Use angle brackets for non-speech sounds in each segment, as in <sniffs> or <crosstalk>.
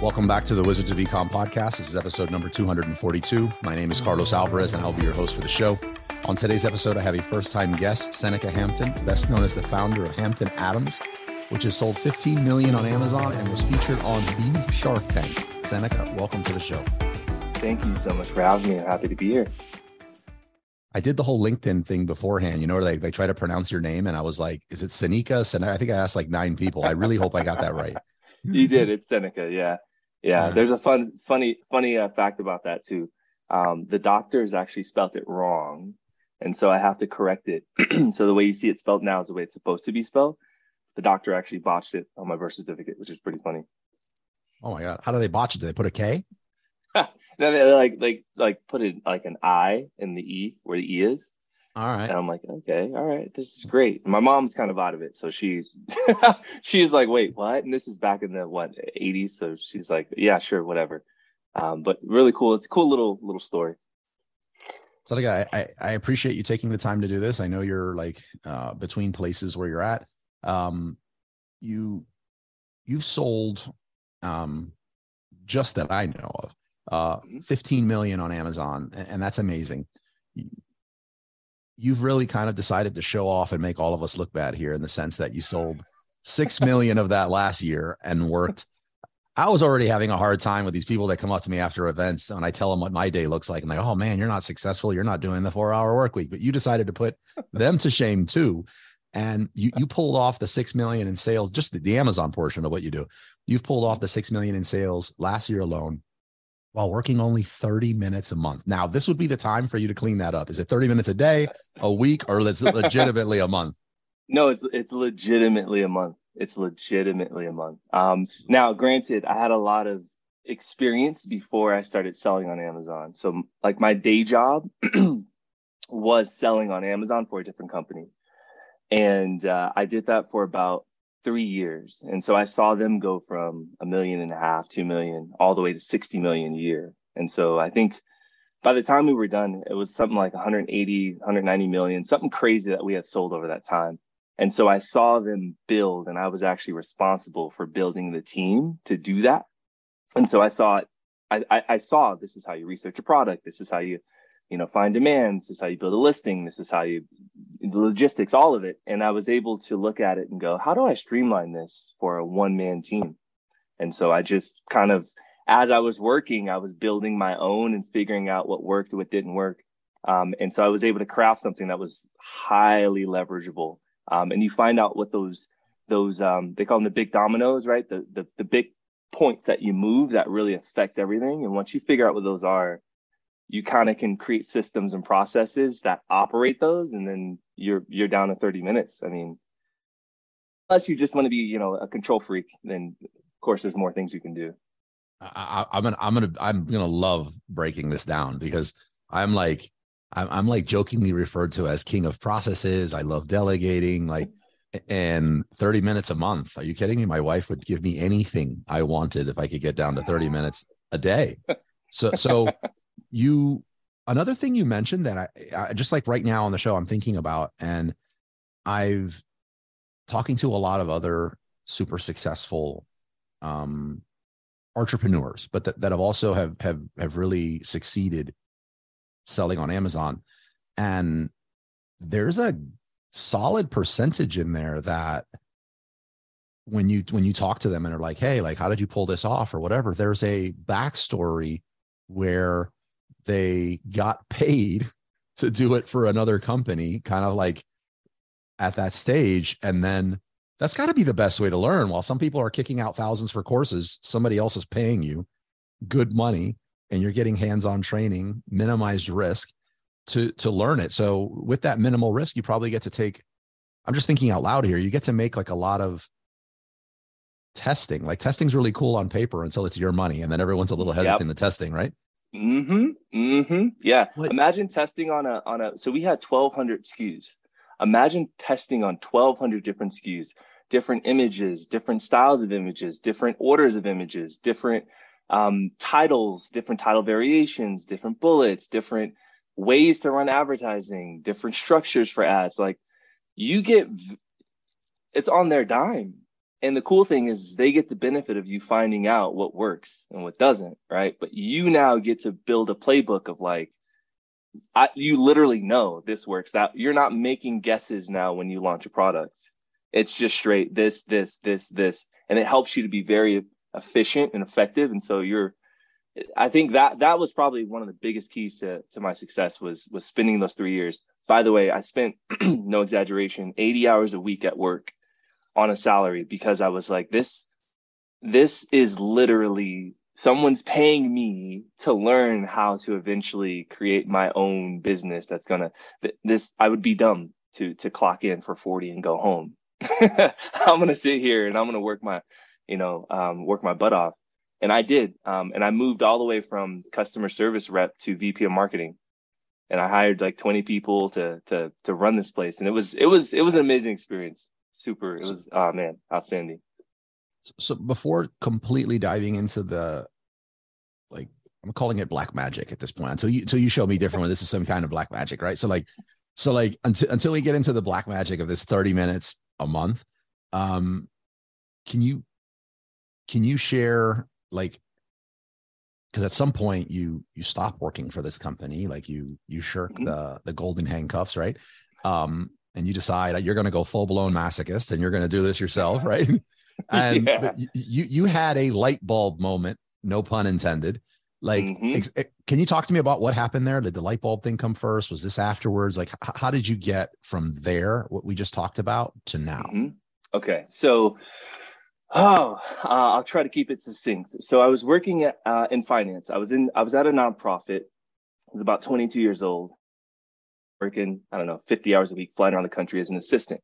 Welcome back to the Wizards of Ecom podcast. This is episode number 242. My name is Carlos Alvarez, and I'll be your host for the show. On today's episode, I have a first time guest, Seneca Hampton, best known as the founder of Hampton Adams, which has sold 15 million on Amazon and was featured on the Shark Tank. Seneca, welcome to the show. Thank you so much for having me. I'm happy to be here. I did the whole LinkedIn thing beforehand, you know, where they, they try to pronounce your name. And I was like, is it Seneca? Seneca? I think I asked like nine people. I really hope I got that right. <laughs> you did. It's Seneca. Yeah yeah, there's a fun, funny, funny uh, fact about that too. Um, the doctors actually spelt it wrong, and so I have to correct it. <clears throat> so the way you see it spelled now is the way it's supposed to be spelled. The doctor actually botched it on my birth certificate, which is pretty funny. Oh my god! How do they botch it? Do they put a K? <laughs> no, they like like like put it like an I in the E where the E is. All right. And I'm like, okay, all right, this is great. My mom's kind of out of it, so she's <laughs> she's like, wait, what? And this is back in the what 80s, so she's like, yeah, sure, whatever. Um, but really cool. It's a cool little little story. So like I, I appreciate you taking the time to do this. I know you're like uh, between places where you're at. Um, you you've sold um, just that I know of uh, mm-hmm. 15 million on Amazon, and that's amazing you've really kind of decided to show off and make all of us look bad here in the sense that you sold <laughs> six million of that last year and worked. I was already having a hard time with these people that come up to me after events and I tell them what my day looks like. And like, oh man, you're not successful. You're not doing the four hour work week, but you decided to put them to shame too. And you you pulled off the six million in sales, just the, the Amazon portion of what you do. You've pulled off the six million in sales last year alone while working only 30 minutes a month. Now, this would be the time for you to clean that up. Is it 30 minutes a day, a week, or is it legitimately a month? <laughs> No, it's it's legitimately a month. It's legitimately a month. Um, now, granted, I had a lot of experience before I started selling on Amazon. So, like my day job <clears throat> was selling on Amazon for a different company, and uh, I did that for about three years. And so I saw them go from a million and a half, two million, all the way to 60 million a year. And so I think by the time we were done, it was something like 180, 190 million, something crazy that we had sold over that time. And so I saw them build, and I was actually responsible for building the team to do that. And so I saw it. I, I, saw this is how you research a product. This is how you you know, find demands. This is how you build a listing. This is how you, the logistics, all of it. And I was able to look at it and go, how do I streamline this for a one man team? And so I just kind of, as I was working, I was building my own and figuring out what worked, what didn't work. Um, and so I was able to craft something that was highly leverageable. Um, and you find out what those, those, um, they call them the big dominoes, right? The, the, the big points that you move that really affect everything. And once you figure out what those are, you kind of can create systems and processes that operate those and then you're you're down to 30 minutes. I mean unless you just want to be you know a control freak then of course there's more things you can do. I, am gonna i'm gonna i'm gonna love breaking this down because i'm like I'm, I'm like jokingly referred to as king of processes. I love delegating like and 30 minutes a month. Are you kidding me? My wife would give me anything i wanted if i could get down to 30 minutes a day. So so <laughs> you another thing you mentioned that I, I, just like right now on the show i'm thinking about and i've talking to a lot of other super successful um entrepreneurs but that, that have also have have have really succeeded selling on amazon. And there's a solid percentage in there that when you when you talk to them and are like hey like how did you pull this off? or whatever there's a backstory where they got paid <laughs> to do it for another company, kind of like at that stage. And then that's got to be the best way to learn. While some people are kicking out thousands for courses, somebody else is paying you good money and you're getting hands-on training, minimized risk to to learn it. So with that minimal risk, you probably get to take I'm just thinking out loud here. You get to make like a lot of testing. Like testing's really cool on paper until it's your money and then everyone's a little hesitant yep. to testing, right? Mm-hmm. Mm-hmm. Yeah. What? Imagine testing on a on a so we had 1200 SKUs. Imagine testing on 1200 different SKUs, different images, different styles of images, different orders of images, different um, titles, different title variations, different bullets, different ways to run advertising, different structures for ads. Like you get it's on their dime. And the cool thing is they get the benefit of you finding out what works and what doesn't, right? But you now get to build a playbook of like, I, you literally know this works. That you're not making guesses now when you launch a product. It's just straight this, this, this, this, and it helps you to be very efficient and effective. And so you're, I think that that was probably one of the biggest keys to to my success was was spending those three years. By the way, I spent <clears throat> no exaggeration, 80 hours a week at work on a salary because I was like, this, this is literally someone's paying me to learn how to eventually create my own business that's gonna this I would be dumb to to clock in for 40 and go home. <laughs> I'm gonna sit here and I'm gonna work my, you know, um, work my butt off. And I did. Um, and I moved all the way from customer service rep to VP of marketing. And I hired like 20 people to to to run this place. And it was it was it was an amazing experience super. It was oh man, outstanding. So before completely diving into the like I'm calling it black magic at this point. Until you until you show me different this is some kind of black magic, right? So like so like until until we get into the black magic of this 30 minutes a month, um can you can you share like because at some point you you stop working for this company like you you shirk mm-hmm. the the golden handcuffs right um and you decide you're going to go full blown masochist and you're going to do this yourself, <laughs> right? and yeah. you you had a light bulb moment, no pun intended. Like, mm-hmm. ex- eh, can you talk to me about what happened there? Did the light bulb thing come first? Was this afterwards? Like, h- how did you get from there, what we just talked about, to now? Mm-hmm. Okay, so oh, uh, I'll try to keep it succinct. So I was working at, uh, in finance. I was in I was at a nonprofit. I was about 22 years old working, I don't know, 50 hours a week flying around the country as an assistant.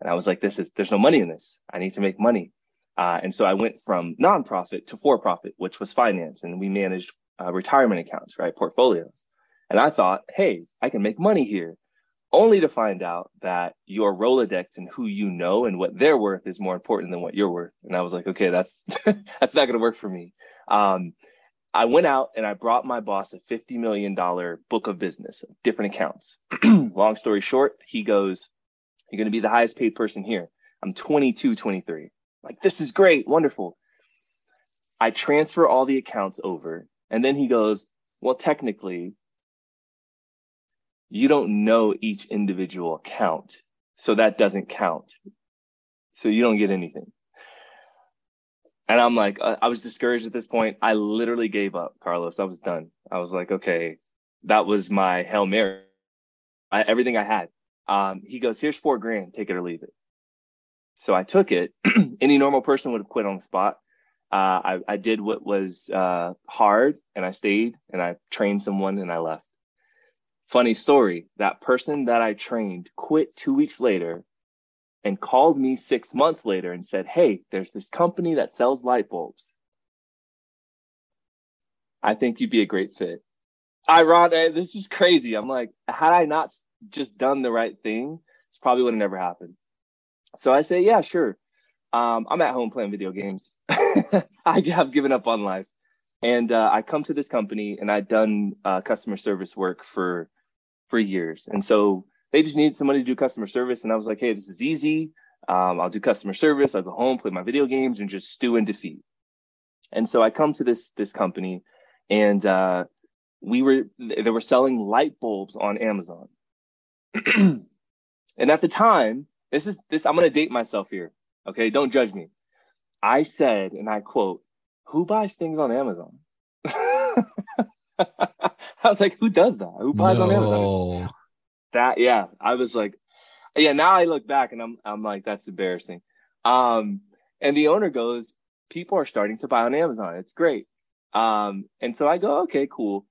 And I was like, this is, there's no money in this. I need to make money. Uh, and so I went from nonprofit to for profit, which was finance. And we managed uh, retirement accounts, right? Portfolios. And I thought, hey, I can make money here. Only to find out that your Rolodex and who you know and what they're worth is more important than what you're worth. And I was like, okay, that's <laughs> that's not going to work for me. Um, I went out and I brought my boss a $50 million book of business, different accounts. <clears throat> Long story short, he goes, You're going to be the highest paid person here. I'm 22, 23. Like, this is great, wonderful. I transfer all the accounts over. And then he goes, Well, technically, you don't know each individual account. So that doesn't count. So you don't get anything. And I'm like, uh, I was discouraged at this point. I literally gave up, Carlos. I was done. I was like, okay, that was my Hail Mary. I, everything I had. Um, he goes, here's four grand, take it or leave it. So I took it. <clears throat> Any normal person would have quit on the spot. Uh, I, I did what was uh, hard and I stayed and I trained someone and I left. Funny story that person that I trained quit two weeks later and called me six months later and said, Hey, there's this company that sells light bulbs. I think you'd be a great fit. Ironic, this is crazy. I'm like, had I not just done the right thing, this probably would have never happened. So I say, yeah, sure. Um, I'm at home playing video games. <laughs> I have given up on life. And uh, I come to this company and I'd done uh, customer service work for for years. And so they just needed somebody to do customer service. And I was like, hey, this is easy. Um, I'll do customer service. I'll go home, play my video games, and just stew and defeat. And so I come to this this company, and uh, we were they were selling light bulbs on Amazon. <clears throat> and at the time, this is this I'm gonna date myself here. Okay, don't judge me. I said, and I quote, "Who buys things on Amazon?" <laughs> I was like, "Who does that? Who buys no. on Amazon?" That yeah i was like yeah now i look back and i'm i'm like that's embarrassing. Um and the owner goes people are starting to buy on amazon. It's great. Um and so i go okay cool.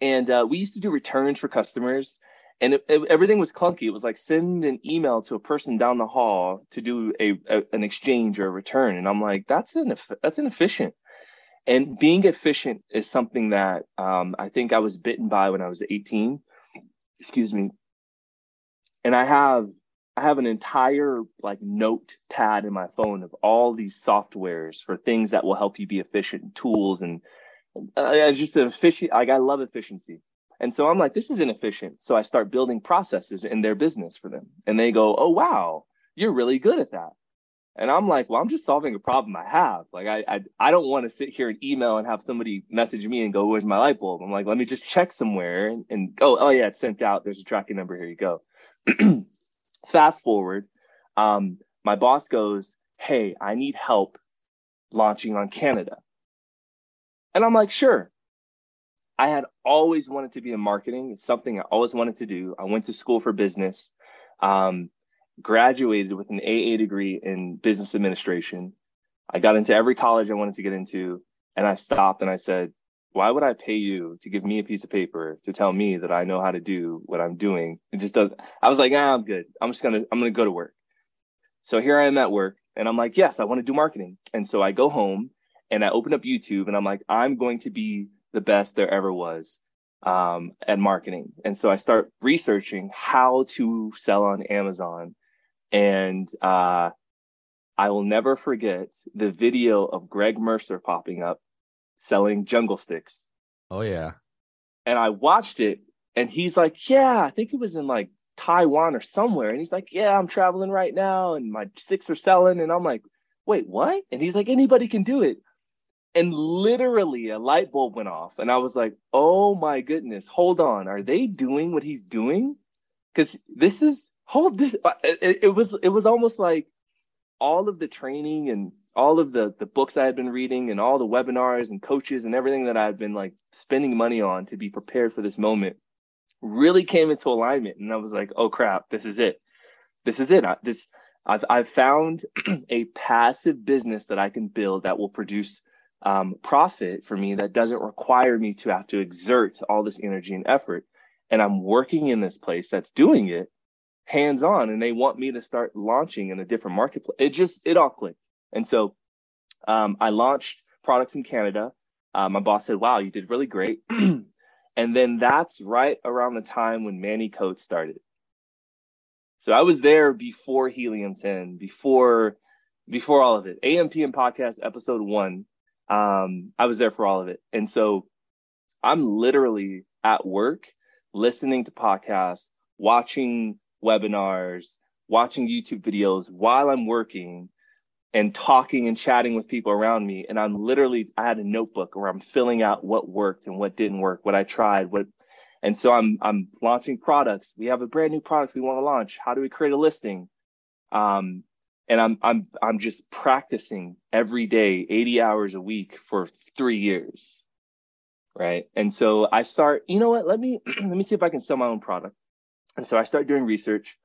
And uh, we used to do returns for customers and it, it, everything was clunky. It was like send an email to a person down the hall to do a, a an exchange or a return. And i'm like that's an that's inefficient. And being efficient is something that um, i think i was bitten by when i was 18 excuse me. And i have i have an entire like notepad in my phone of all these softwares for things that will help you be efficient tools and uh, it's just an efficient like i love efficiency. And so i'm like this is inefficient. So i start building processes in their business for them. And they go oh wow you're really good at that And I'm like, well, I'm just solving a problem I have. Like, I I, I don't want to sit here and email and have somebody message me and go, where's my light bulb? I'm like, let me just check somewhere and, and oh, oh yeah, it's sent out. There's a tracking number. Here you go. <clears throat> Fast forward, um, my boss goes, hey, I need help launching on Canada. And I'm like, sure. I had always wanted to be in marketing. It's something I always wanted to do. I went to school for business. Um, graduated with an AA degree in business administration. I got into every college I wanted to get into, and I stopped and I said, why would I pay you to give me a piece of paper to tell me that I know how to do what I'm doing? It just does. I was like, ah, I'm good. I'm just gonna, I'm gonna go to work. So here I am at work, and I'm like, yes, I want to do marketing. And so I go home and I open up YouTube, and I'm like, I'm going to be the best there ever was um, at marketing. And so I start researching how to sell on Amazon and uh, I will never forget the video of Greg Mercer popping up selling Jungle Stix. Oh yeah. And I watched it and he's like, Yeah, I think it was in like Taiwan or somewhere. And he's like, Yeah, I'm traveling right now and my sticks are selling. And I'm like, Wait, what? And he's like, Anybody can do it. And literally a light bulb went off. And I was like, Oh my goodness, hold on. Are they doing what he's doing? Because this is hold this uh, it, it, was it was almost like all of the training and all of the the books i had been reading and all the webinars and coaches and everything that i had been like spending money on to be prepared for this moment really came into alignment. And i was like oh crap this is it. This is it. I, this i've i've found <clears throat> a passive business that i can build that will produce um, profit for me that doesn't require me to have to exert all this energy and effort. And i'm working in this place that's doing it hands on and they want me to start launching in a different marketplace. It just, it all clicked. And so um, I launched products in Canada. Uh, my boss said, wow, you did really great. <clears throat> and then that's right around the time when Manny Coats started. So I was there before Helium 10, before before all of it. AM/PM podcast episode one. Um, I was there for all of it. And so I'm literally at work listening to podcasts, watching webinars, watching YouTube videos while I'm working and talking and chatting with people around me. And I'm literally, I had a notebook where I'm filling out what worked and what didn't work, what I tried, what, and so I'm, I'm launching products. We have a brand new product we want to launch. How do we create a listing? Um, and I'm, I'm, I'm just practicing every day, 80 hours a week for three years. Right. And so I start, you know what? Let me, <clears throat> let me see if I can sell my own product. And so I start doing research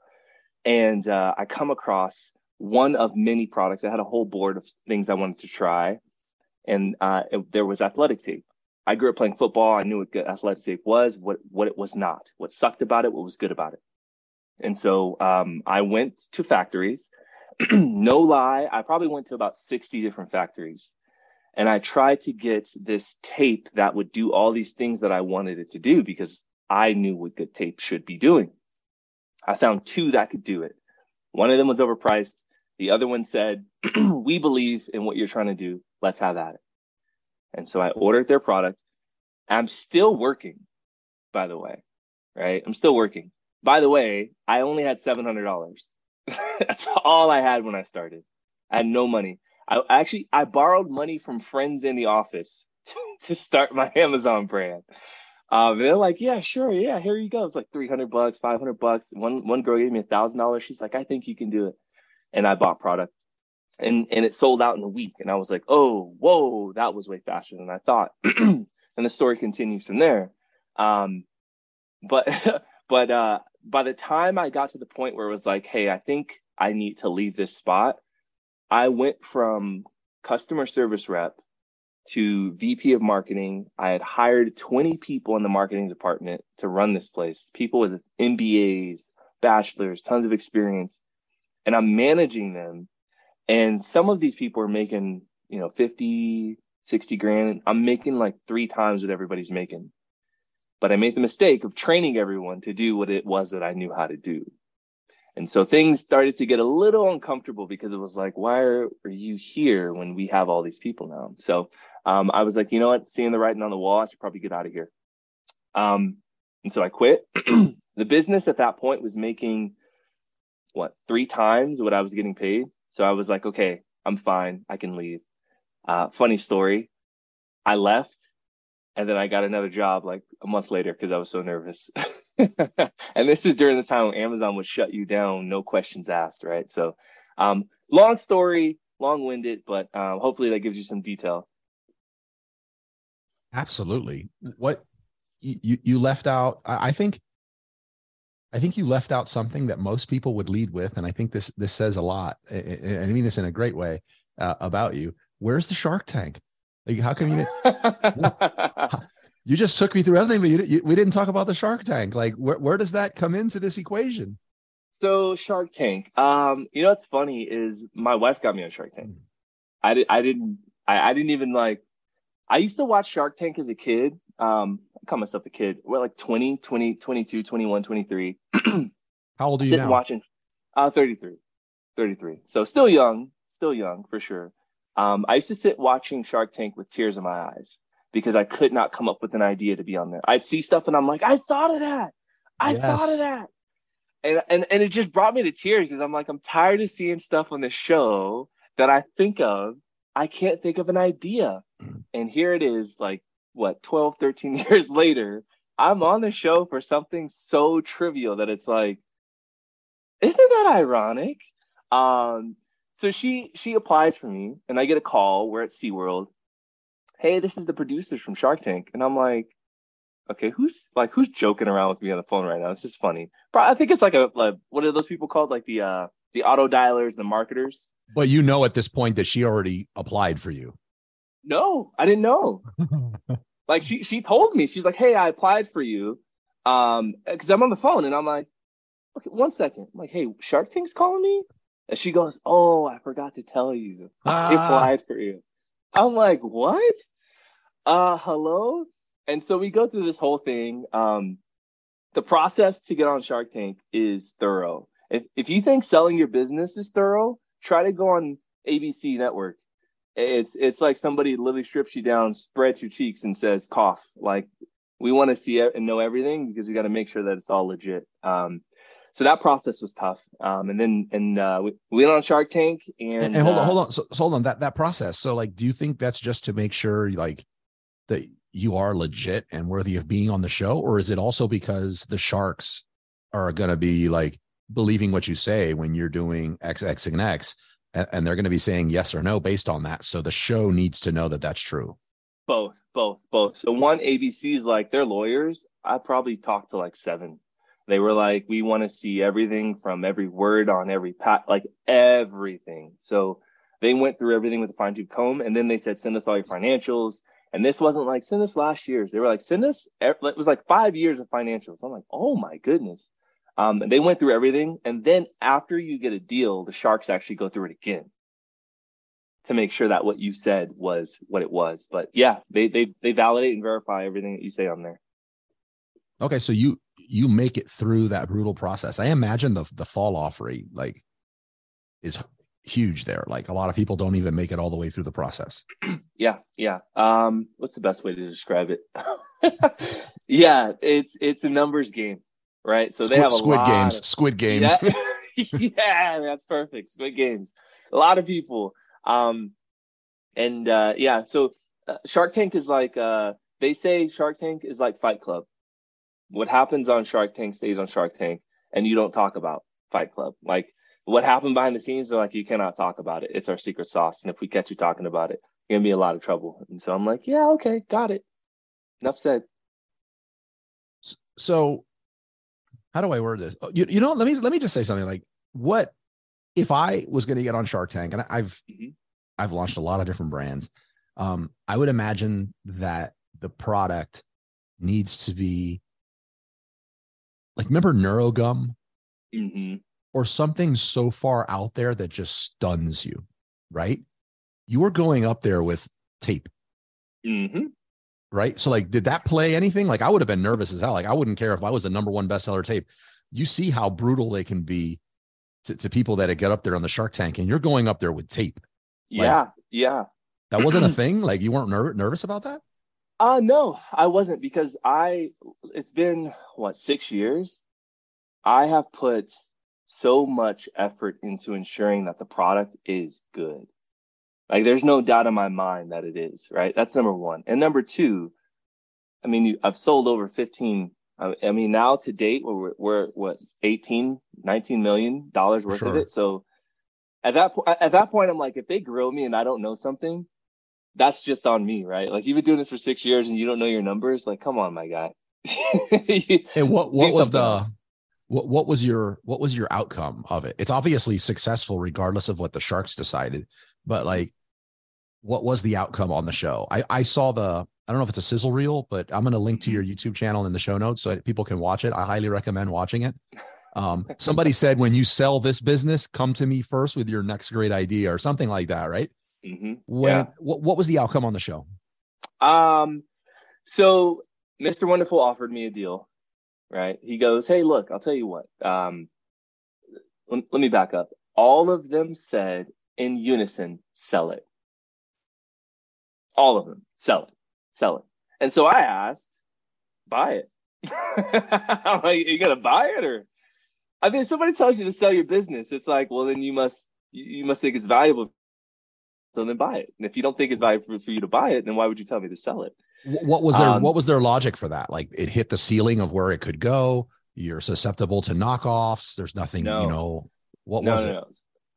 and uh, I come across one of many products. I had a whole board of things I wanted to try. And uh, it, there was athletic tape. I grew up playing football. I knew what athletic tape was, what, what it was not, what sucked about it, what was good about it. And so um, I went to factories. <clears throat> no lie, I probably went to about 60 different factories. And I tried to get this tape that would do all these things that I wanted it to do because I knew what good tape should be doing. I found two that could do it. One of them was overpriced. The other one said, <clears throat> We believe in what you're trying to do. Let's have at it. And so I ordered their product. I'm still working, by the way, right? I'm still working. By the way, I only had $700. <laughs> That's all I had when I started. I had no money. I actually I borrowed money from friends in the office <laughs> to start my Amazon brand. Um, they're like, yeah, sure, yeah, here you go. It's like 300 bucks, 500 bucks. One, one girl gave me a thousand dollars. She's like, I think you can do it. And I bought product and, and it sold out in a week. And I was like, oh, whoa, that was way faster than I thought. <clears throat> and the story continues from there. Um, but, <laughs> but, uh, by the time I got to the point where it was like, hey, I think I need to leave this spot, I went from customer service rep to VP of marketing. I had hired 20 people in the marketing department to run this place, people with MBAs, bachelors, tons of experience. And I'm managing them. And some of these people are making, you know, 50, 60 grand. I'm making like three times what everybody's making. But I made the mistake of training everyone to do what it was that I knew how to do. And so things started to get a little uncomfortable because it was like, why are, are you here when we have all these people now? So um, I was like, you know what, seeing the writing on the wall, I should probably get out of here. Um, and so I quit. <clears throat> the business at that point was making what three times what I was getting paid. So I was like, okay, I'm fine. I can leave. Uh, funny story. I left and then I got another job like a month later because I was so nervous. <laughs> <laughs> and this is during the time when Amazon would shut you down, no questions asked, right? So, um, long story, long winded, but um, hopefully that gives you some detail. Absolutely. What you you left out, I think. I think you left out something that most people would lead with, and I think this this says a lot. And I mean this in a great way uh, about you. Where's the Shark Tank? Like, how come you? <laughs> you just took me through everything, but you, you, we didn't talk about the Shark Tank. Like, where where does that come into this equation? So Shark Tank. Um, you know what's funny is my wife got me on Shark Tank. Hmm. I did. I didn't. I, I didn't even like. I used to watch Shark Tank as a kid. Um, I call myself a kid. We're like 20, 20, 22, 21, 23. <clears throat> How old are you Sitting now? Watching. Uh, 33. 33. So still young. Still young for sure. Um, I used to sit watching Shark Tank with tears in my eyes because I could not come up with an idea to be on there. I'd see stuff and I'm like, I thought of that. I yes. thought of that. And, and and it just brought me to tears because I'm like, I'm tired of seeing stuff on the show that I think of. I can't think of an idea. Mm. And here it is, like what, 12, 13 <laughs> years later, I'm on the show for something so trivial that it's like, isn't that ironic? Um, so she she applies for me and I get a call. We're at SeaWorld. Hey, this is the producers from Shark Tank. And I'm like, okay, who's like who's joking around with me on the phone right now? It's just funny. But I think it's like a like, what are those people called? Like the uh the auto dialers, the marketers. But you know at this point that she already applied for you. No, I didn't know. <laughs> like she she told me, she's like, Hey, I applied for you. Um, because I'm on the phone and I'm like, okay, one second. I'm like, hey, Shark Tank's calling me? And she goes, Oh, I forgot to tell you. Ah. I applied for you. I'm like, What? Uh, hello? And so we go through this whole thing. Um, the process to get on Shark Tank is thorough. If, if you think selling your business is thorough, try to go on ABC network. It's it's like somebody literally strips you down, spreads your cheeks, and says cough. Like we want to see and know everything because we got to make sure that it's all legit. Um, so that process was tough. Um, and then and uh, we, we went on Shark Tank and, and, and hold on, uh, hold on, so, so, hold on that that process. So like, do you think that's just to make sure like that you are legit and worthy of being on the show, or is it also because the sharks are going to be like believing what you say when you're doing X, X, and X, and, and they're going to be saying yes or no based on that? So the show needs to know that that's true. Both, both, both. So one ABC is like they're lawyers. I probably talked to like seven they were like, we want to see everything from every word on every pat, like everything. So they went through everything with a fine tooth comb, and then they said, send us all your financials. And this wasn't like send us last year's. They were like, send us. It was like five years of financials. I'm like, oh my goodness. Um, and they went through everything, and then after you get a deal, the sharks actually go through it again to make sure that what you said was what it was. But yeah, they they they validate and verify everything that you say on there. Okay, so you you make it through that brutal process. I imagine the the fall off rate like is huge there. Like a lot of people don't even make it all the way through the process. <clears throat> Yeah, yeah. Um, what's the best way to describe it? <laughs> yeah, it's it's a numbers game, right? So they have a Squid Games, of, Squid Games. Yeah, <laughs> <laughs> yeah, that's perfect. Squid Games. A lot of people. Um, and uh, yeah, so uh, Shark Tank is like uh, they say Shark Tank is like Fight Club what happens on Shark Tank stays on Shark Tank, and you don't talk about Fight Club. Like what happened behind the scenes, they're like, you cannot talk about it. It's our secret sauce, and if we catch you talking about it, you're gonna be a lot of trouble. And so I'm like, yeah, okay, got it. Enough said. So, how do I word this? Oh, you, you know, let me let me just say something. Like, what if I was going to get on Shark Tank, and I've mm-hmm. I've launched a lot of different brands. Um, I would imagine that the product needs to be like remember neurogum mm-hmm. or something so far out there that just stuns you right? You were going up there with tape. Mm-hmm. right? So like did that play anything? Like i would have been nervous as hell. Like i wouldn't care if i was a number one bestseller tape. You see how brutal they can be to, to people that get up there on the shark tank and you're going up there with tape. Yeah like, yeah that wasn't a <clears throat> thing? Like you weren't ner- nervous about that uh no, I wasn't because I it's been what, 6 years. I have put so much effort into ensuring that the product is good. Like there's no doubt in my mind that it is, right? That's number one. And number two, I mean, I've sold over 15. I mean, now to date, we're, we're what 18, 19 million dollars worth sure. of it. So at that point, at that point, I'm like, if they grill me and I don't know something, that's just on me, right? Like you've been doing this for six years and you don't know your numbers. Like, come on, my guy. <laughs> hey, what what was the what what was your what was your outcome of it? It's obviously successful regardless of what the Sharks decided, but like what was the outcome on the show? I I saw the I don't know if it's a sizzle reel, but I'm going to link to your YouTube channel in the show notes so people can watch it. I highly recommend watching it. Um, somebody said when you sell this business, come to me first with your next great idea or something like that, right? Mm-hmm. When yeah. what what was the outcome on the show? Um, so Mr. Wonderful offered me a deal, right? He goes, "Hey, look, I'll tell you what. Um, let, let me back up. All of them said in unison, sell it. All of them, sell it, sell it. And so I asked, buy it. <laughs> I'm like, you gonna buy it or? I mean, if somebody tells you to sell your business, it's like, well, then you must you must think it's valuable so then buy it. And if you don't think it's valuable for you to buy it, then why would you tell me to sell it? What was their um, What was their logic for that? Like it hit the ceiling of where it could go. You're susceptible to knockoffs. There's nothing, no, you know. What no, was no, it? No.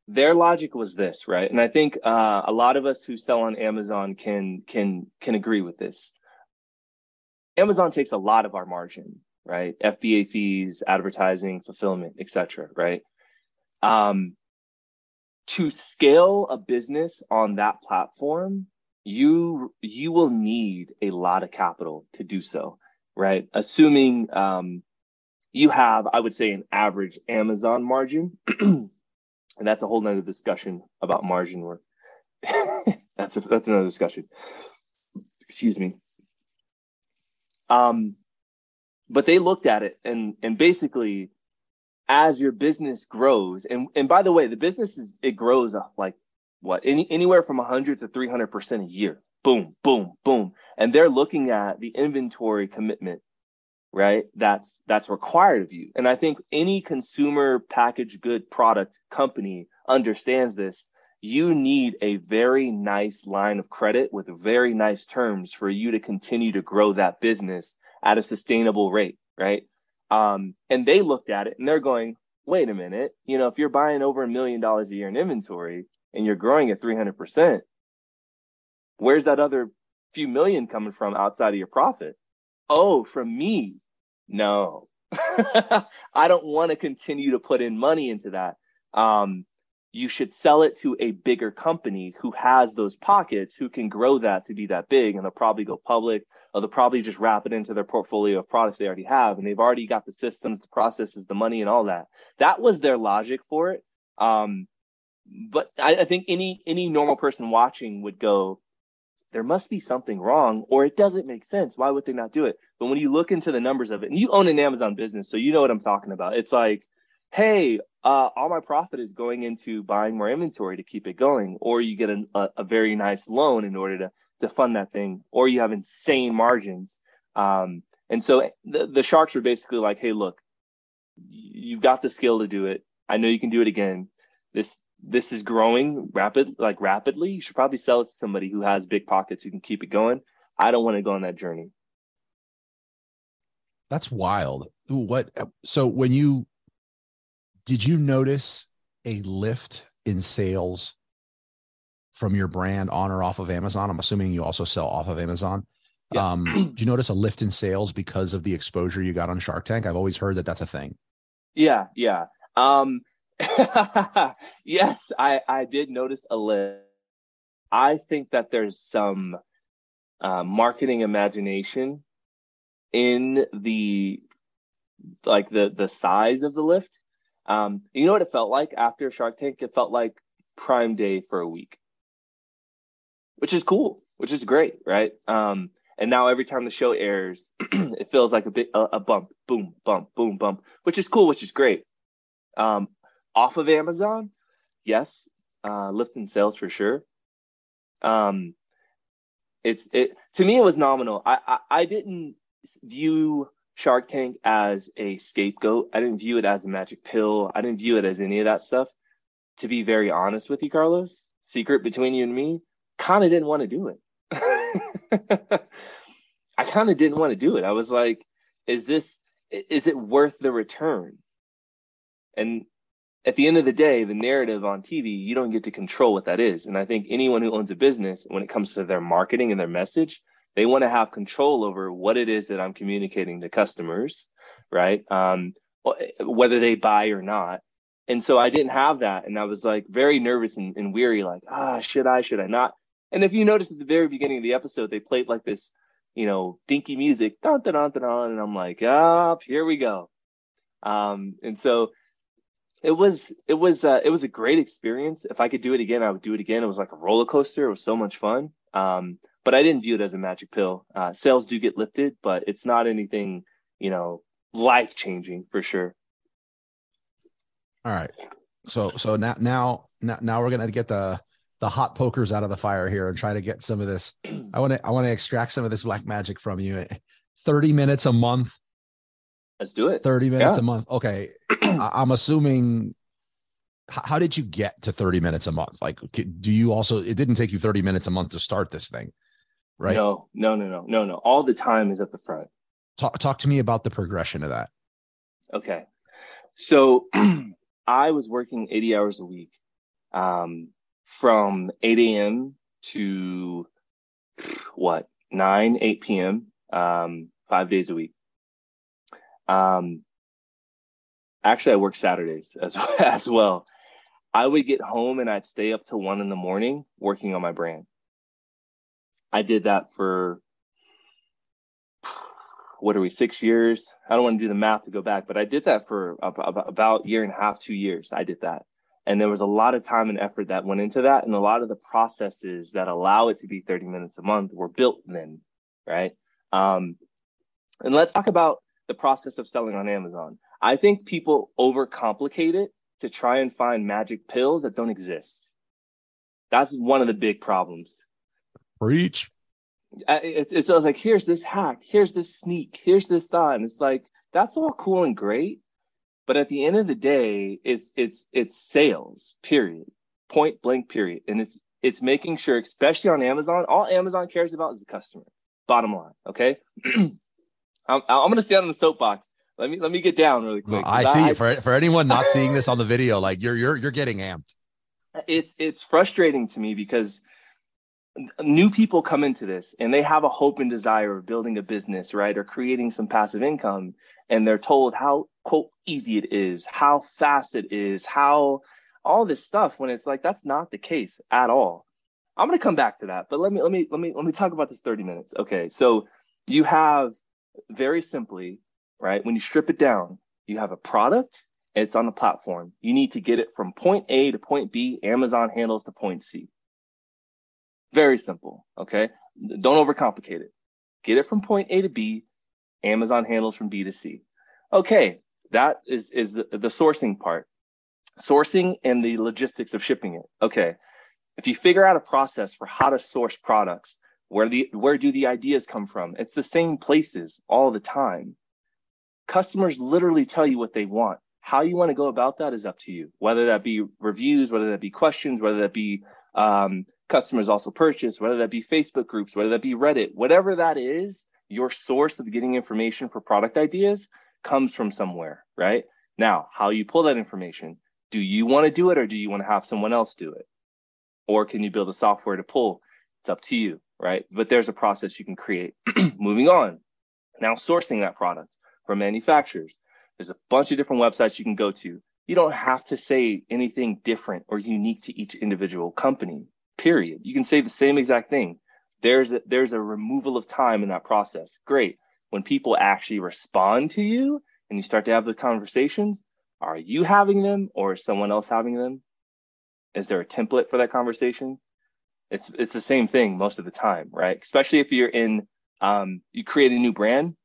Their logic was this, right? And I think uh, a lot of us who sell on Amazon can can can agree with this. Amazon takes a lot of our margin, right? FBA fees, advertising, fulfillment, etc. Right? Um, to scale a business on that platform, you you will need a lot of capital to do so, right? Assuming um, you have, I would say, an average Amazon margin, <clears throat> and that's a whole nother discussion about margin work. <laughs> that's a, that's another discussion. Excuse me. Um, but they looked at it and and basically as your business grows, and and by the way, the business is it grows up like what any anywhere from 100 to 300 percent a year. Boom, boom, boom, and they're looking at the inventory commitment, right? That's that's required of you, and I think any consumer packaged good product company understands this. You need a very nice line of credit with very nice terms for you to continue to grow that business at a sustainable rate, right? Um, and they looked at it and they're going, wait a minute, you know, if you're buying over a million dollars a year in inventory and you're growing at 300%, where's that other few million coming from outside of your profit? Oh, from me. No, <laughs> I don't want to continue to put in money into that. Um, you should sell it to a bigger company who has those pockets who can grow that to be that big and they'll probably go public or they'll probably just wrap it into their portfolio of products they already have and they've already got the systems the processes the money and all that. That was their logic for it. Um, but I, I think any any normal person watching would go there must be something wrong or it doesn't make sense. Why would they not do it? But when you look into the numbers of it and you own an amazon business so you know what i'm talking about. It's like hey, uh, all my profit is going into buying more inventory to keep it going, or you get a, a very nice loan in order to to fund that thing, or you have insane margins. Um, and so the, the sharks are basically like, hey, look, you've got the skill to do it. I know you can do it again. This this is growing rapid, like rapidly. You should probably sell it to somebody who has big pockets who can keep it going. I don't want to go on that journey. That's wild. What? So when you did you notice a lift in sales from your brand on or off of Amazon? I'm assuming you also sell off of Amazon. Yeah. Um, <clears throat> did you notice a lift in sales because of the exposure you got on Shark Tank? I've always heard that that's a thing. Yeah, yeah. Um, <laughs> yes, I I did notice a lift. I think that there's some uh, marketing imagination in the like the the size of the lift um, you know what it felt like after Shark Tank? It felt like Prime Day for a week, which is cool, which is great, right? Um, and now every time the show airs, <clears throat> it feels like a bit a, a, bump, boom, bump, boom, bump, which is cool, which is great. Um, off of Amazon, yes, uh, lifting sales for sure. Um, it's it to me it was nominal. I, I I didn't view Shark Tank as a scapegoat. I didn't view it as a magic pill. I didn't view it as any of that stuff. To be very honest with you, Carlos, secret between you and me, kind of didn't want to do it. <laughs> I kind of didn't want to do it. I was like, is this, is it worth the return? And at the end of the day, the narrative on TV, you don't get to control what that is. And I think anyone who owns a business, when it comes to their marketing and their message, they want to have control over what it is that I'm communicating to customers, right? Um, whether they buy or not. And so I didn't have that. And I was like very nervous and, and weary, like, ah, should I, should I not? And if you notice at the very beginning of the episode, they played like this, you know, dinky music, dun, dun, dun, dun, and I'm like, ah, here we go. Um, and so it was, it was, uh, it was a great experience. If I could do it again, I would do it again. It was like a roller coaster. It was so much fun. Um, but I didn't view it as a magic pill. Uh, sales do get lifted, but it's not anything, you know, life changing for sure. All right. So so now now now, we're gonna get the the hot pokers out of the fire here and try to get some of this. <clears throat> I want to I want to extract some of this black magic from you. 30 minutes a month. Let's do it. 30 minutes yeah. a month. Okay. <clears throat> I'm assuming how did you get to 30 minutes a month? Like do you also it didn't take you 30 minutes a month to start this thing right? No, no, no, no, no, no. All the time is at the front. Talk talk to me about the progression of that. Okay. So <clears throat> I was working 80 hours a week um, from 8 a.m. to <sniffs> what, 9, 8 p.m., um, five days a week. Um, actually, I work Saturdays as, <laughs> as well. I would get home and I'd stay up till one in the morning working on my brand. I did that for what are we six years? I don't want to do the math to go back, but I did that for about a year and a half, two years. I did that, and there was a lot of time and effort that went into that, and a lot of the processes that allow it to be 30 minutes a month were built then, right? Um, and let's talk about the process of selling on Amazon. I think people overcomplicate it to try and find magic pills that don't exist. That's one of the big problems Preach. It's, it's like, here's this hack, here's this sneak, here's this thought. And it's like, that's all cool and great. But at the end of the day, it's it's it's sales, period. Point blank, period. And it's it's making sure, especially on Amazon, all Amazon cares about is the customer. Bottom line. Okay. <clears throat> I'm, I'm gonna stand on the soapbox. Let me let me get down really quick. I see I, for for anyone not seeing this on the video, like you're you're you're getting amped. It's it's frustrating to me because new people come into this and they have a hope and desire of building a business, right? Or creating some passive income. And they're told how quote easy it is, how fast it is, how all this stuff when it's like that's not the case at all. I'm gonna come back to that, but let me let me let me let me talk about this 30 minutes. Okay, so you have very simply, right? When you strip it down, you have a product, it's on the platform. You need to get it from point A to point B. Amazon handles to point C. Very simple. Okay. Don't overcomplicate it. Get it from point A to B. Amazon handles from B to C. Okay. That is, is the, the sourcing part. Sourcing and the logistics of shipping it. Okay. If you figure out a process for how to source products, where the where do the ideas come from? It's the same places all the time. Customers literally tell you what they want. How you want to go about that is up to you. Whether that be reviews, whether that be questions, whether that be um, customers also purchase, whether that be Facebook groups, whether that be Reddit, whatever that is, your source of getting information for product ideas comes from somewhere, right? Now, how you pull that information, do you want to do it or do you want to have someone else do it? Or can you build a software to pull? It's up to you, right? But there's a process you can create. <clears throat> Moving on. Now, sourcing that product from manufacturers. There's a bunch of different websites you can go to. You don't have to say anything different or unique to each individual company period. You can say the same exact thing. There's a, there's a removal of time in that process. Great. When people actually respond to you and you start to have the conversations, are you having them or is someone else having them? Is there a template for that conversation? It's it's the same thing most of the time, right? Especially if you're in um, you create a new brand.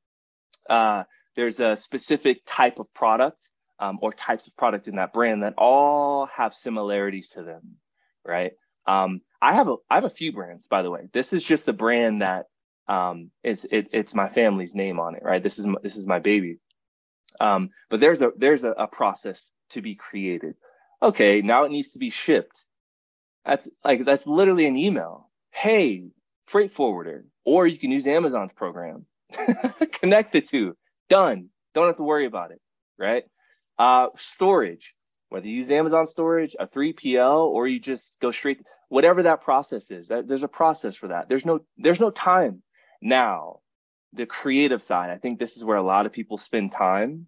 Uh, there's a specific type of product um, or types of product in that brand that all have similarities to them, right? Um, I have a I have a few brands, by the way. This is just the brand that Um, it's it, it's my family's name on it, right? This is my, this is my baby. Um, but there's a there's a, a process to be created. Okay, now it needs to be shipped. That's like that's literally an email. Hey, freight forwarder, or you can use Amazon's program. <laughs> Connect the two. Done. Don't have to worry about it, right? Uh, storage, whether you use Amazon storage, a 3PL, or you just go straight, whatever that process is, that, there's a process for that. There's no, there's no time. Now, the creative side, I think this is where a lot of people spend time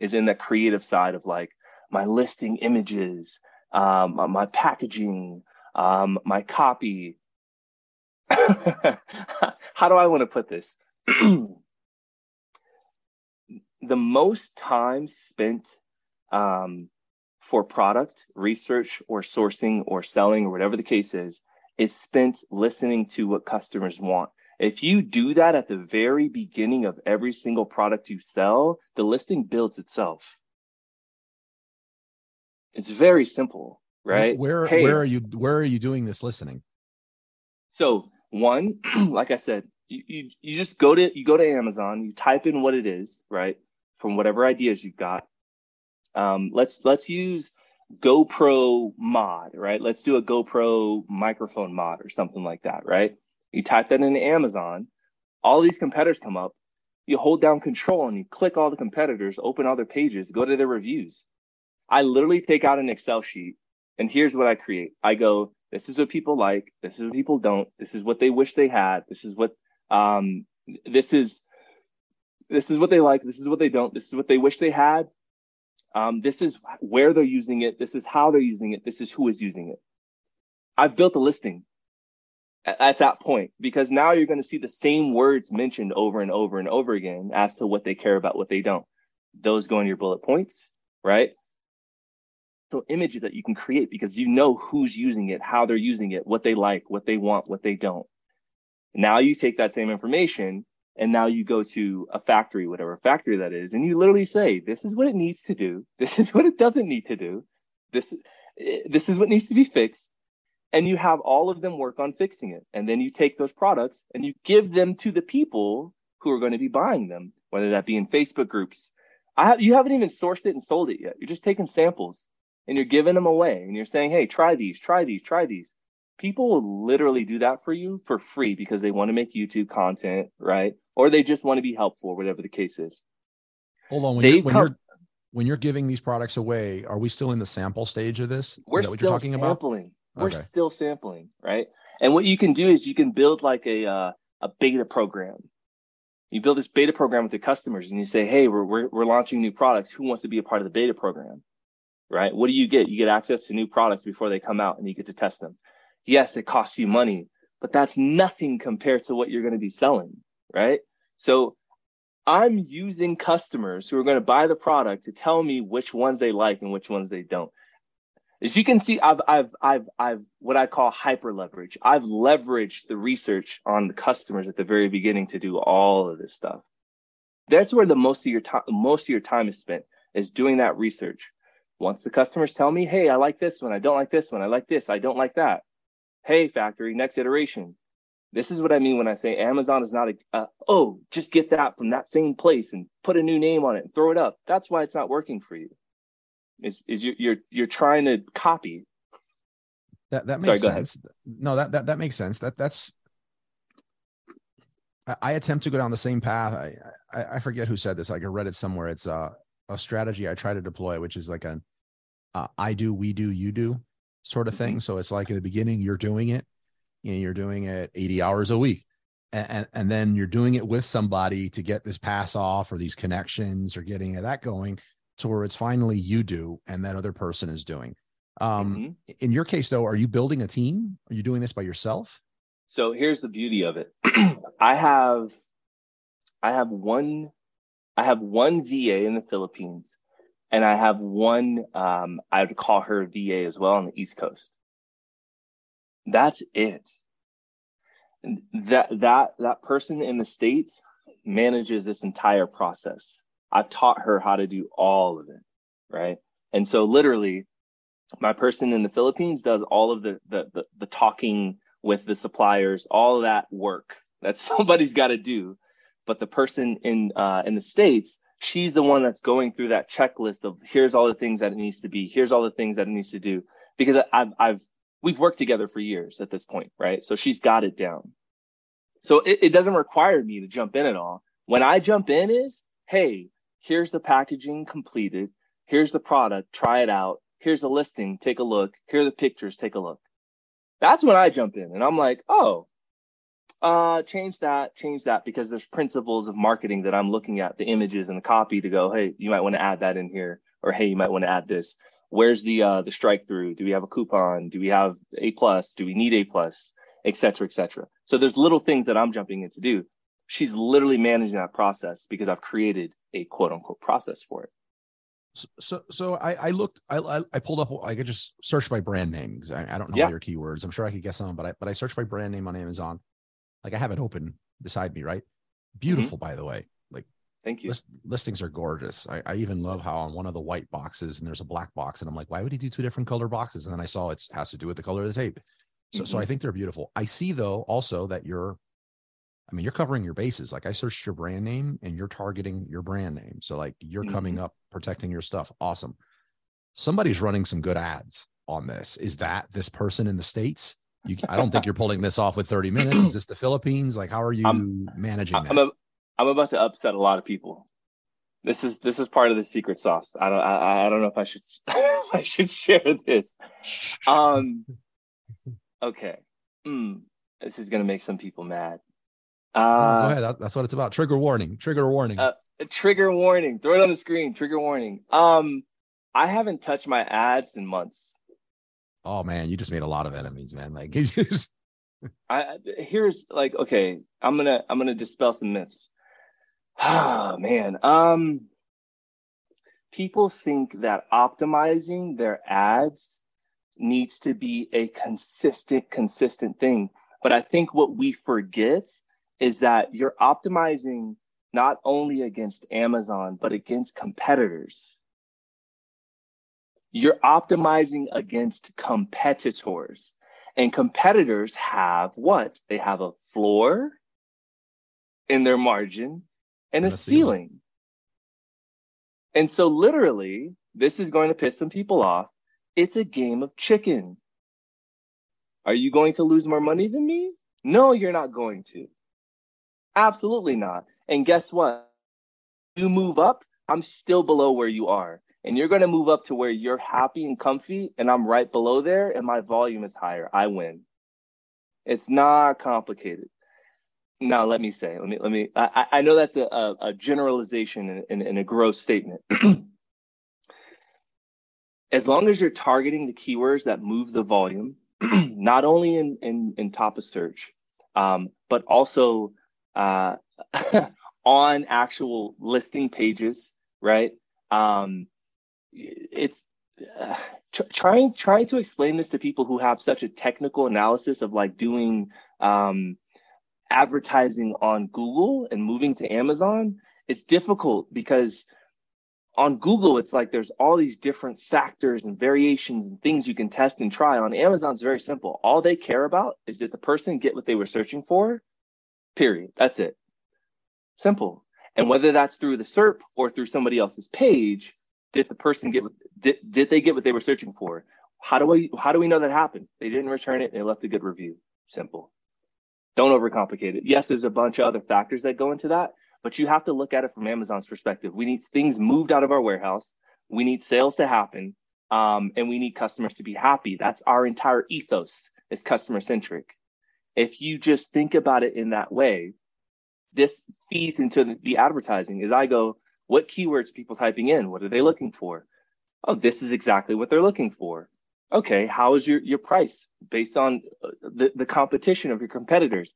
is in the creative side of like my listing images, um, my packaging, um, my copy. <laughs> How do I want to put this? <clears throat> the most time spent um, for product research or sourcing or selling or whatever the case is, is spent listening to what customers want. If you do that at the very beginning of every single product you sell, the listing builds itself. It's very simple, right? Where hey, where are you where are you doing this listening? So one, <clears throat> like I said, you, you you just go to you go to Amazon, you type in what it is, right? From whatever ideas you've got. Um, let's let's use GoPro mod, right? Let's do a GoPro microphone mod or something like that, right? You type that into Amazon, all these competitors come up. You hold down control and you click all the competitors, open all their pages, go to their reviews. I literally take out an Excel sheet and here's what I create. I go, this is what people like. This is what people don't. This is what they wish they had. This is what, um, this is, this is what they like. This is what they don't. This is what they wish they had. Um, this is where they're using it. This is how they're using it. This is who is using it. I've built a listing at, at that point because now you're going to see the same words mentioned over and over and over again as to what they care about, what they don't. Those go in your bullet points, right? So images that you can create because you know who's using it, how they're using it, what they like, what they want, what they don't. Now you take that same information and now you go to a factory, whatever factory that is, and you literally say, this is what it needs to do. <laughs> This is what it doesn't need to do. This, eh, this is what needs to be fixed. And you have all of them work on fixing it. And then you take those products and you give them to the people who are going to be buying them, whether that be in Facebook groups. Have, you haven't even sourced it and sold it yet. You're just taking samples and you're giving them away and you're saying, hey, try these, try these, try these people will literally do that for you for free because they want to make YouTube content, right? Or they just want to be helpful, whatever the case is. Hold on, when, you're, when come, you're when you're giving these products away, are we still in the sample stage of this? We're is that what you're talking sampling. about? We're still sampling, right? And what you can do is you can build like a uh, a beta program. You build this beta program with your customers, and you say, "Hey, we're, we're we're launching new products. Who wants to be a part of the beta program?" Right? What do you get? You get access to new products before they come out, and you get to test them yes, it costs you money, but that's nothing compared to what you're going to be selling, right? So I'm using customers who are going to buy the product to tell me which ones they like and which ones they don't. As you can see, I've, I've, I've, I've, what I call hyper leverage. I've leveraged the research on the customers at the very beginning to do all of this stuff. That's where the most of your time, most of your time is spent is doing that research. Once the customers tell me, Hey, I like this one. I don't like this one. I like this. I don't like that hey factory next iteration. This is what i mean when i say amazon is not a uh, oh just get that from that same place and put a new name on it and throw it up. That's why it's not working for you. Is is you're you're, you're trying to copy. That that makes Sorry, sense. No that, that that makes sense. That that's I, I attempt to go down the same path. I, I, I forget who said this. Like i read it somewhere. It's a, a strategy i try to deploy which is like a uh, i do we do you do sort of thing. Mm-hmm. So it's like in the beginning, you're doing it and you're doing it 80 hours a week. And, and then you're doing it with somebody to get this pass off or these connections or getting that going to where it's finally you do and that other person is doing. Um, mm-hmm. In your case, though, are you building a team? Are you doing this by yourself? So here's the beauty of it. <clears throat> I have, I have one, I have one VA in the Philippines and I have one, um, I would call her VA as well on the East Coast. That's it. That that that person in the states manages this entire process. I've taught her how to do all of it, right? And so literally, my person in the Philippines does all of the the the, the talking with the suppliers, all that work, that <laughs> somebody's got to do. But the person in uh, in the states, she's the one that's going through that checklist of here's all the things that it needs to be, here's all the things that it needs to do. Because I've I've we've worked together for years at this point, right? So she's got it down. So it, it doesn't require me to jump in at all. When I jump in is, hey, here's the packaging completed, here's the product, try it out, here's the listing, take a look, here are the pictures, take a look. That's when I jump in and I'm like, oh, uh, change that, change that, because there's principles of marketing that I'm looking at, the images and the copy to go, hey, you might want to add that in here, or hey, you might want to add this. Where's the uh, the strike through? Do we have a coupon? Do we have a plus? Do we need a plus? Et cetera, et cetera. So there's little things that I'm jumping in to do. She's literally managing that process because I've created a quote unquote process for it. So, so, so I, I looked, I, I pulled up, I could just search by brand names. I, I don't know yeah. your keywords. I'm sure I could guess them, but I, but I searched by brand name on Amazon. Like I have it open beside me, right? Mm-hmm. Beautiful, mm-hmm. by the way. Like, thank you. List, listings are gorgeous. I, I even love how on one of the white boxes and there's a black box, and I'm like, why would he do two different color boxes? And then I saw it has to do with the color of the tape. So, mm-hmm. so I mm-hmm. think they're beautiful. I see though also that you're I mean, you're covering your bases. Like I searched your brand name and you're targeting your brand name. So like you're mm-hmm. coming up protecting your stuff. Awesome. Somebody's running some good ads on this. Is that this person in the States? You, I don't think you're pulling this off with 30 minutes. Is this the Philippines? Like, how are you I'm, managing I'm, a, I'm about to upset a lot of people. This is this is part of the secret sauce. I don't I, I don't know if I should <laughs> I should share this. Um okay. Mm, this is gonna make some people mad. Uh, go ahead. That, that's what it's about. Trigger warning. Trigger warning. Uh, trigger warning. Throw it on the screen. Trigger warning. Um, I haven't touched my ads in months. Oh man, you just made a lot of enemies, man. Like, <laughs> I here's like, okay, I'm gonna I'm gonna dispel some myths. <sighs> Ah man, um, people think that optimizing their ads needs to be a consistent consistent thing, but I think what we forget is that you're optimizing not only against Amazon, but against competitors. You're optimizing against competitors. And competitors have what? They have a floor in their margin and, a, ceiling. ceiling. And so, literally, this is going to piss some people off. It's a game of chicken. Are you going to lose more money than me? No, you're not going to. Absolutely not. And guess what? You move up, I'm still below where you are. And you're going to move up to where you're happy and comfy, and I'm right below there, and my volume is higher. I win. It's not complicated. Now, let me say, let me, let me, I, I know that's a, a, generalization and, and a gross statement. <clears throat> as long as you're targeting the keywords that move the volume, <clears throat> not only in, in, in top of search, um, but also uh, <laughs> on actual listing pages, right? Um, it's uh, tr- trying trying to explain this to people who have such a technical analysis of like doing um, advertising on Google and moving to Amazon. It's difficult because on Google, it's like there's all these different factors and variations and things you can test and try. On Amazon, it's very simple. All they care about is that the person get what they were searching for Period. That's it. Simple. And whether that's through the SERP or through somebody else's page, did the person get did, did they get what they were searching for? How do we how do we know that happened? They didn't return it, they left a good review. Simple. Don't overcomplicate it. Yes, there's a bunch of other factors that go into that, but you have to look at it from Amazon's perspective. We need things moved out of our warehouse. We need sales to happen. Um, and we need customers to be happy. That's our entire ethos is customer centric if you just think about it in that way, this feeds into the advertising. As I go, what keywords people typing in? What are they looking for? Oh, this is exactly what they're looking for. Okay, how is your your price based on uh, the, the competition of your competitors?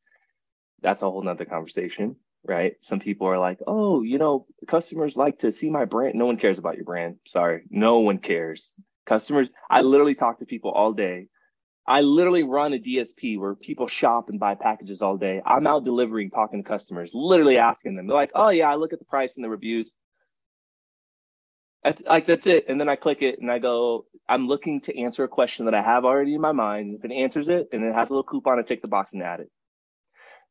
That's a whole nother conversation, right? Some people are like, oh, you know, customers like to see my brand. No one cares about your brand. Sorry, no one cares. Customers, I literally talk to people all day I literally run a DSP where people shop and buy packages all day. I'm out delivering, talking to customers, literally asking them. They're like, "Oh yeah, I look at the price and the reviews." That's like that's it. And then I click it and I go, I'm looking to answer a question that I have already in my mind. If it answers it and it has a little coupon, I tick the box and add it.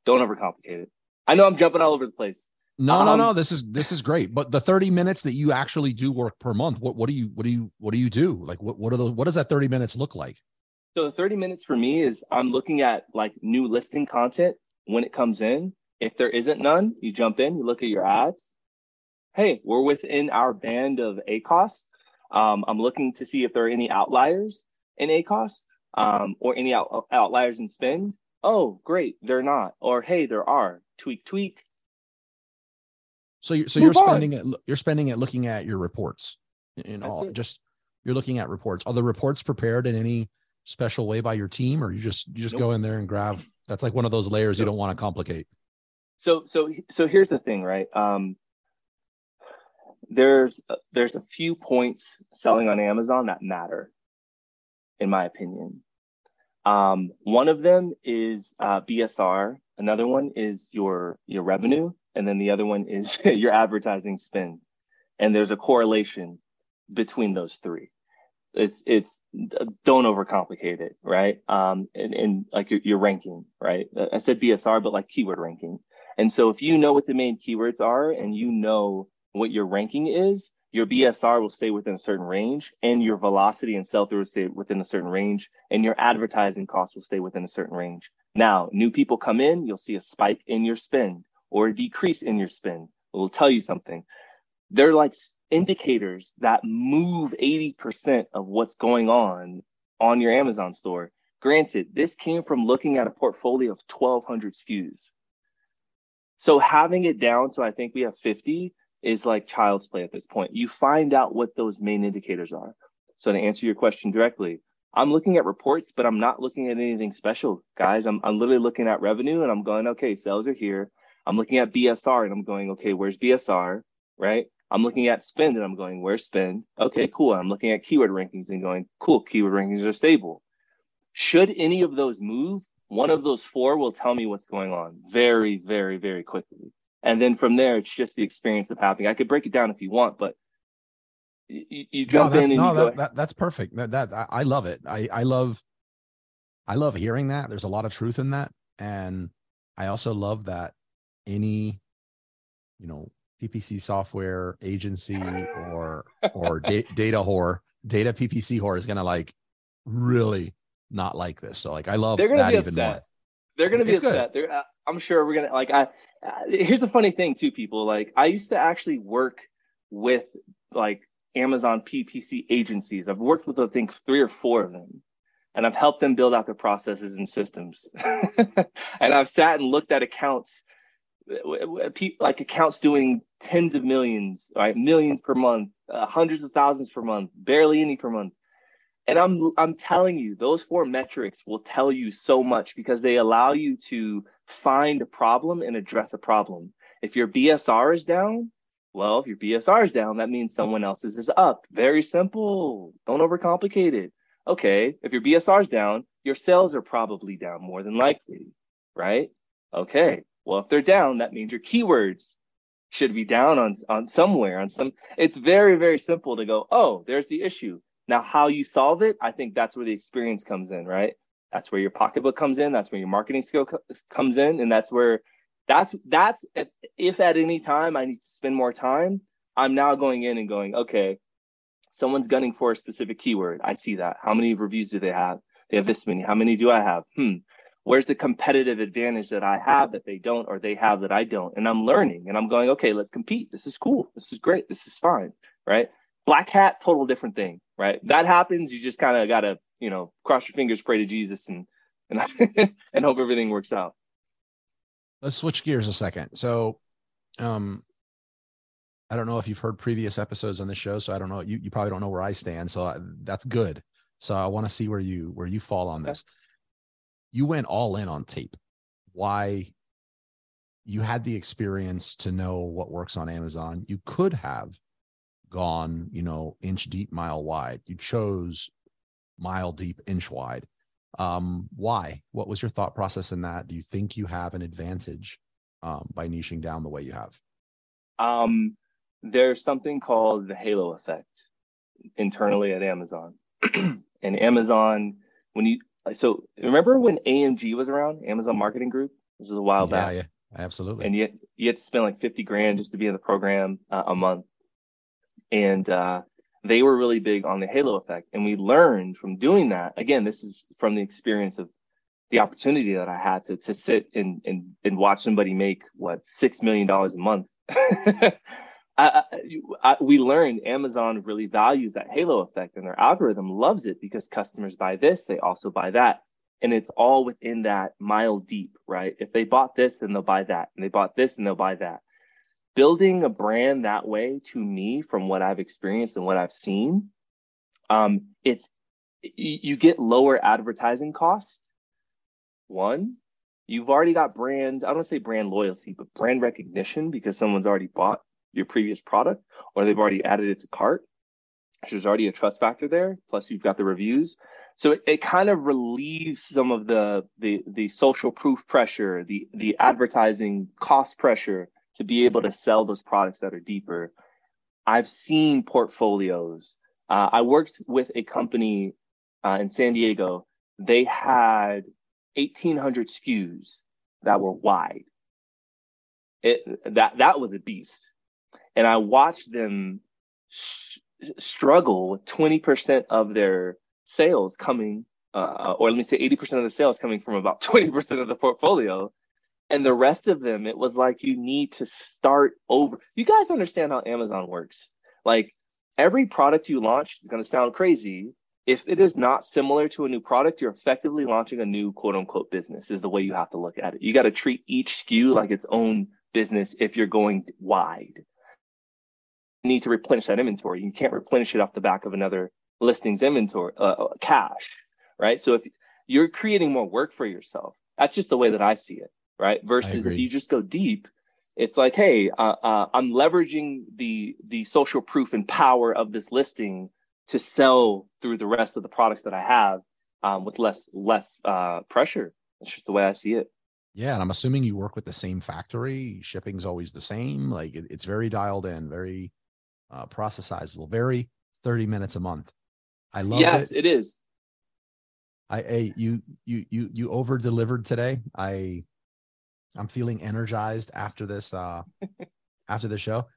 Don't overcomplicate it. I know I'm jumping all over the place. No, um, no, no. This is this is great. But the 30 minutes that you actually do work per month, what what do you what do you what do you do? Like what what are those what does that 30 minutes look like? So the 30 minutes for me is I'm looking at like new listing content when it comes in. If there isn't none, you jump in, you look at your ads. Hey, we're within our band of ACOS. Um, I'm looking to see if there are any outliers in ACOS um, or any out- outliers in spend. Oh, great, they're not. Or hey, there are. Tweak, tweak. So you're so Move you're spending it. You're spending it looking at your reports. In That's all, it. just you're looking at reports. Are the reports prepared in any special way by your team, or you just you just nope. go in there and grab? That's like one of those layers nope. you don't want to complicate. So so so here's the thing, right? Um, there's there's a few points selling on Amazon that matter, in my opinion. Um, one of them is uh, BSR. Another one is your your revenue, and then the other one is <laughs> your advertising spend. And there's a correlation between those three. It's it's don't overcomplicate it, right? Um, and, and like your, your ranking, right? I said BSR, but like keyword ranking. And so if you know what the main keywords are and you know what your ranking is, your BSR will stay within a certain range and your velocity and sell through will stay within a certain range and your advertising costs will stay within a certain range. Now, new people come in, you'll see a spike in your spend or a decrease in your spend. It will tell you something. They're like indicators that move 80% of what's going on on your Amazon store. Granted, this came from looking at a portfolio of 1200 SKUs. So having it down so I think we have 50 is like child's play at this point. You find out what those main indicators are. So to answer your question directly, I'm looking at reports, but I'm not looking at anything special, guys. I'm, I'm literally looking at revenue and I'm going, okay, sales are here. I'm looking at BSR and I'm going, okay, where's BSR? Right. I'm looking at spend and I'm going, where's spend? Okay, cool. I'm looking at keyword rankings and going, cool, keyword rankings are stable. Should any of those move, one of those four will tell me what's going on very, very, very quickly. And then from there, it's just the experience of having. I could break it down if you want, but you, you jump no, in and no, you that, that, that's perfect. That, that I, I love it. I, I love, I love hearing that. There's a lot of truth in that, and I also love that any, you know, PPC software agency or or da- <laughs> data whore, data PPC whore is gonna like really not like this. So like I love They're gonna that be even upset. more. They're gonna be it's upset. They're, uh, I'm sure we're gonna like. I uh, here's the funny thing too, people. Like I used to actually work with like Amazon PPC agencies. I've worked with I think three or four of them, and I've helped them build out their processes and systems. <laughs> and I've sat and looked at accounts like accounts doing tens of millions, right? Millions per month, uh, hundreds of thousands per month, barely any per month. And I'm I'm telling you, those four metrics will tell you so much because they allow you to find a problem and address a problem. If your BSR is down, well, if your BSR is down, that means someone else's is up. Very simple. Don't overcomplicate it. Okay, if your BSR is down, your sales are probably down more than likely, right? Okay, well, if they're down, that means your keywords should be down on, on somewhere on some. It's very, very simple to go, oh, there's the issue. Now, how you solve it, I think that's where the experience comes in, right? That's where your pocketbook comes in. That's where your marketing skill co- comes in. And that's where that's, that's if, if at any time I need to spend more time, I'm now going in and going, okay, someone's gunning for a specific keyword. I see that. How many reviews do they have? They have this many. How many do I have? Hmm where's the competitive advantage that I have that they don't or they have that I don't? And I'm learning and I'm going, okay, let's compete. This is cool. This is great. This is fine. Right. Black hat, total different thing. Right. That happens. You just kind of got to, you know, cross your fingers, pray to Jesus and, and, <laughs> and hope everything works out. Let's switch gears a second. So, um, I don't know if you've heard previous episodes on the show, so I don't know. You, you probably don't know where I stand, so I, that's good. So I want to see where you where you fall on this you went all in on tape. Why? You had the experience to know what works on Amazon. You could have gone, you know, inch deep, mile wide. You chose mile deep, inch wide. Um, why? What was your thought process in that? Do you think you have an advantage um, by niching down the way you have? Um, there's something called the halo effect internally at Amazon. <clears throat> and Amazon, when you so remember when AMG was around, Amazon Marketing Group? This is a while yeah, back. Yeah, absolutely. And yet you had to spend like 50 grand just to be in the program uh, a month. And uh, they were really big on the halo effect. And we learned from doing that. Again, this is from the experience of the opportunity that I had to to sit and and, and watch somebody make what six million dollars a month. <laughs> I, I, we learned Amazon really values that halo effect, and their algorithm loves it because customers buy this, they also buy that, and it's all within that mile deep, right? If they bought this, then they'll buy that, and they bought this, and they'll buy that. Building a brand that way, to me, from what I've experienced and what I've seen, um, it's you get lower advertising costs. One, you've already got brand. I don't say brand loyalty, but brand recognition because someone's already bought your previous product or they've already added it to cart. There's already a trust factor there. Plus you've got the reviews. So it, it kind of relieves some of the, the the social proof pressure, the the advertising cost pressure to be able to sell those products that are deeper. I've seen portfolios. Uh, I worked with a company uh, in San Diego. They had 1,800 SKUs that were wide. It that that was a beast and I watched them sh- struggle with 20% of their sales coming, uh, or let me say 80% of the sales coming from about <laughs> 20% of the portfolio. And the rest of them, it was like you need to start over. You guys understand how Amazon works. Like every product you launch is going to sound crazy. If it is not similar to a new product, you're effectively launching a new quote unquote business, is the way you have to look at it. You got to treat each SKU like its own business if you're going wide need to replenish that inventory. You can't replenish it off the back of another listings inventory, uh, uh, cash, right? So if you're creating more work for yourself, that's just the way that I see it, right? Versus if you just go deep, it's like, hey, uh, uh, I'm leveraging the the social proof and power of this listing to sell through the rest of the products that I have um, with less less uh, pressure. It's just the way I see it. Yeah, and I'm assuming you work with the same factory. Shipping's always the same. Like it, it's very dialed in, very uh, processizable, very 30 minutes a month. I love yes, it. it is. I, I you you you you over delivered today. I I'm feeling energized after this uh <laughs> after the show.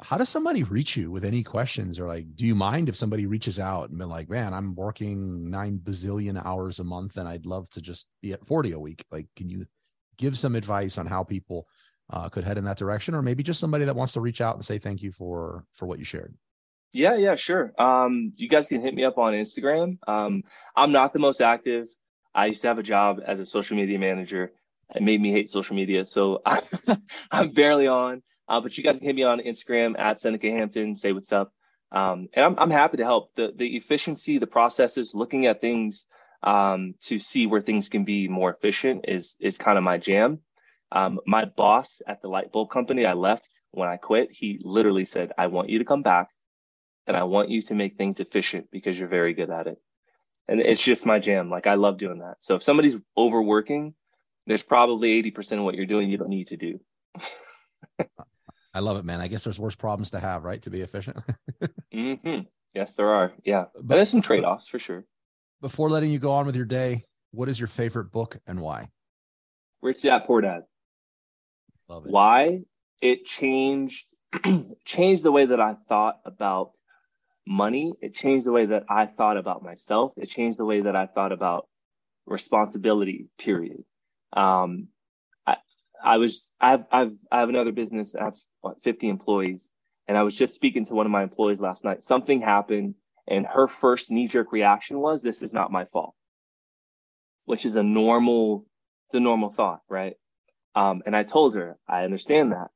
How does somebody reach you with any questions or like do you mind if somebody reaches out and be like, man, I'm working nine bazillion hours a month and I'd love to just be at 40 a week. Like, can you give some advice on how people uh, could head in that direction, or maybe just somebody that wants to reach out and say thank you for for what you shared. Yeah, yeah, sure. Um, you guys can hit me up on Instagram. Um, I'm not the most active. I used to have a job as a social media manager. It made me hate social media, so <laughs> I, am barely on. Uh, but you guys can hit me on Instagram at Seneca Hampton. Say what's up, um, and I'm I'm happy to help. The the efficiency, the processes, looking at things um, to see where things can be more efficient is is kind of my jam. Um, my boss at the light bulb company, I left when I quit. He literally said, I want you to come back and I want you to make things efficient because you're very good at it. And it's just my jam. Like I love doing that. So if somebody's overworking, there's probably 80% of what you're doing you don't need to do. <laughs> I love it, man. I guess there's worse problems to have, right? To be efficient. <laughs> mm-hmm. Yes, there are. Yeah. But there's some trade offs for sure. Before letting you go on with your day, what is your favorite book and why? Rich Dad Poor Dad. Love it. Why? It changed <clears throat> changed the way that I thought about money. It changed the way that I thought about myself. It changed the way that I thought about responsibility. Period. Um, I I was I've I've I have another business. I have what, 50 employees, and I was just speaking to one of my employees last night. Something happened, and her first knee jerk reaction was, "This is not my fault," which is a normal it's a normal thought, right? Um, and I told her, I understand that,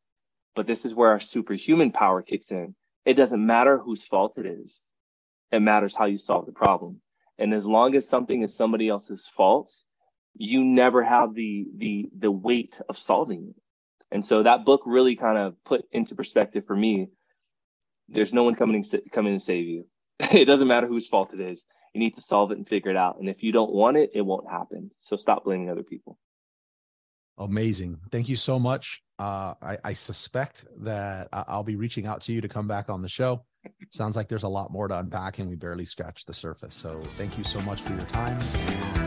but this is where our superhuman power kicks in. It doesn't matter whose fault it is. It matters how you solve the problem. And as long as something is somebody else's fault, you never have the the the weight of solving it. And so that book really kind of put into perspective for me. There's no one coming to save you. <laughs> it doesn't matter whose fault it is. You need to solve it and figure it out. And if you don't want it, it won't happen. So stop blaming other people. Amazing. Thank you so much. Uh, I, I, suspect that I'll be reaching out to you to come back on the show. Sounds like there's a lot more to unpack and we barely scratched the surface. So thank you so much for your time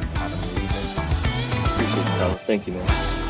Thank you, man.